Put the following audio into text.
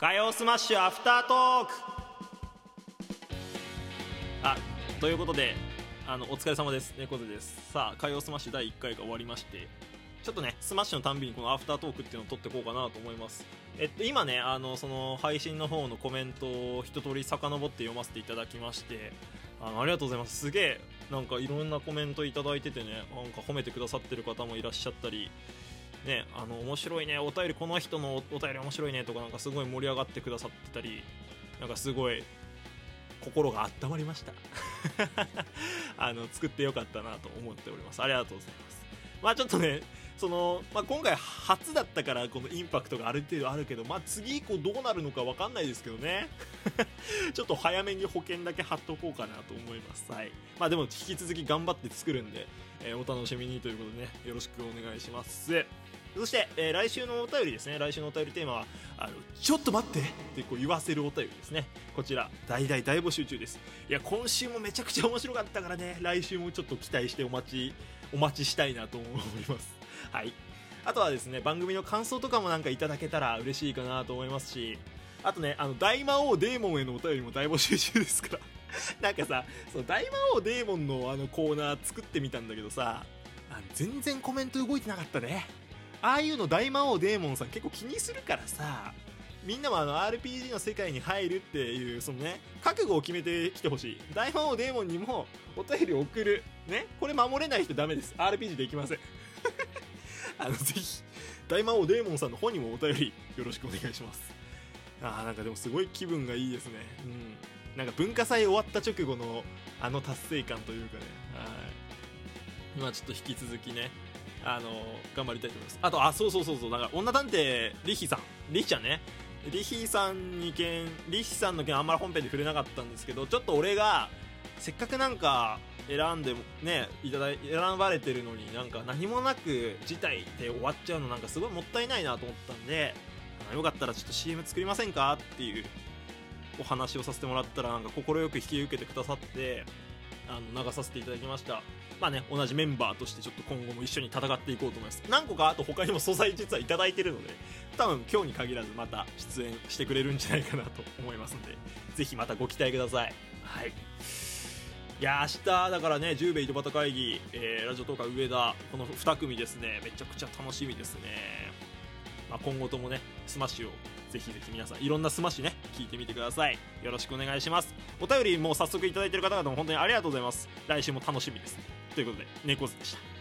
火曜スマッシュアフタートーク。あということであのお疲れ様です。猫背です。さあ火曜スマッシュ第1回が終わりましてちょっとねスマッシュのたんびにこのアフタートークっていうのを撮っていこうかなと思います。えっと今ねあのその配信の方のコメントを一通り遡って読ませていただきましてあのありがとうございます。すげえなんかいろんなコメントいただいててねなんか褒めてくださってる方もいらっしゃったりね、あの面白いねお便りこの人のお便り面白いねとかなんかすごい盛り上がってくださってたりなんかすごい心が温まりました。あの作ってよかったなと思っております。ありがとうございます。まあちょっとねその、まあ、今回初だったからこのインパクトがある程度あるけど、まあ、次以降どうなるのか分かんないですけどね。ちょっと早めに保険だけ貼っとこうかなと思います。はい。まあでも引き続き頑張って作るんで、えー、お楽しみにということでねよろしくお願いします。そして、えー、来週のお便りですね。来週のお便りテーマはあのちょっと待って。ってこう言わせるお便りですね。こちら大大大募集中です。いや今週もめちゃくちゃ面白かったからね。来週もちょっと期待してお待ちお待ちしたいなと思います。はい。あとはですね番組の感想とかもなんかいただけたら嬉しいかなと思いますしあとねあの大魔王デーモンへのお便りも大募集中ですから。なんかさその大魔王デーモンのあのコーナー作ってみたんだけどさ全然コメント動いてなかったね。ああいうの大魔王デーモンさん結構気にするからさみんなもあの RPG の世界に入るっていうそのね覚悟を決めてきてほしい。大魔王デーモンにもお便り送る。ねこれ守れない人ダメです。RPG できません。あのぜひ大魔王デーモンさんの方にもお便りよろしくお願いします。あーなんかでもすごい気分がいいですね。うん。なんか文化祭終わった直後のあの達成感というかね。はい。まあちょっと引き続きね。あの頑張りたいと思います。あとあそうそうそうそう。だから女探偵リヒさん。リヒちゃんね。リヒさんに件リヒさんの件あんまり本編で触れなかったんですけどちょっと俺がせっかくなんか選んでねいただい選ばれてるのになんか何もなく事態で終わっちゃうのなんかすごいもったいないなと思ったんでよかったらちょっと CM 作りませんか？っていうお話をさせてもらったらなんか快く引き受けてくださってあの流させていただきました。まあね同じメンバーとしてちょっと今後も一緒に戦っていこうと思います。何個かあと他にも素材実はいただいてるので多分今日に限らずまた出演してくれるんじゃないかなと思いますのでぜひまたご期待ください。はい。いや明日だからね10米井戸端会議、えー、ラジオトーカー上田この2組ですねめちゃくちゃ楽しみですね、まあ、今後ともねスマッシュをぜひぜひ皆さんいろんなスマッシュね聞いてみてください。よろしくお願いします。お便りもう早速いただいてる方々も本当にありがとうございます。来週も楽しみです。ということで猫背でした。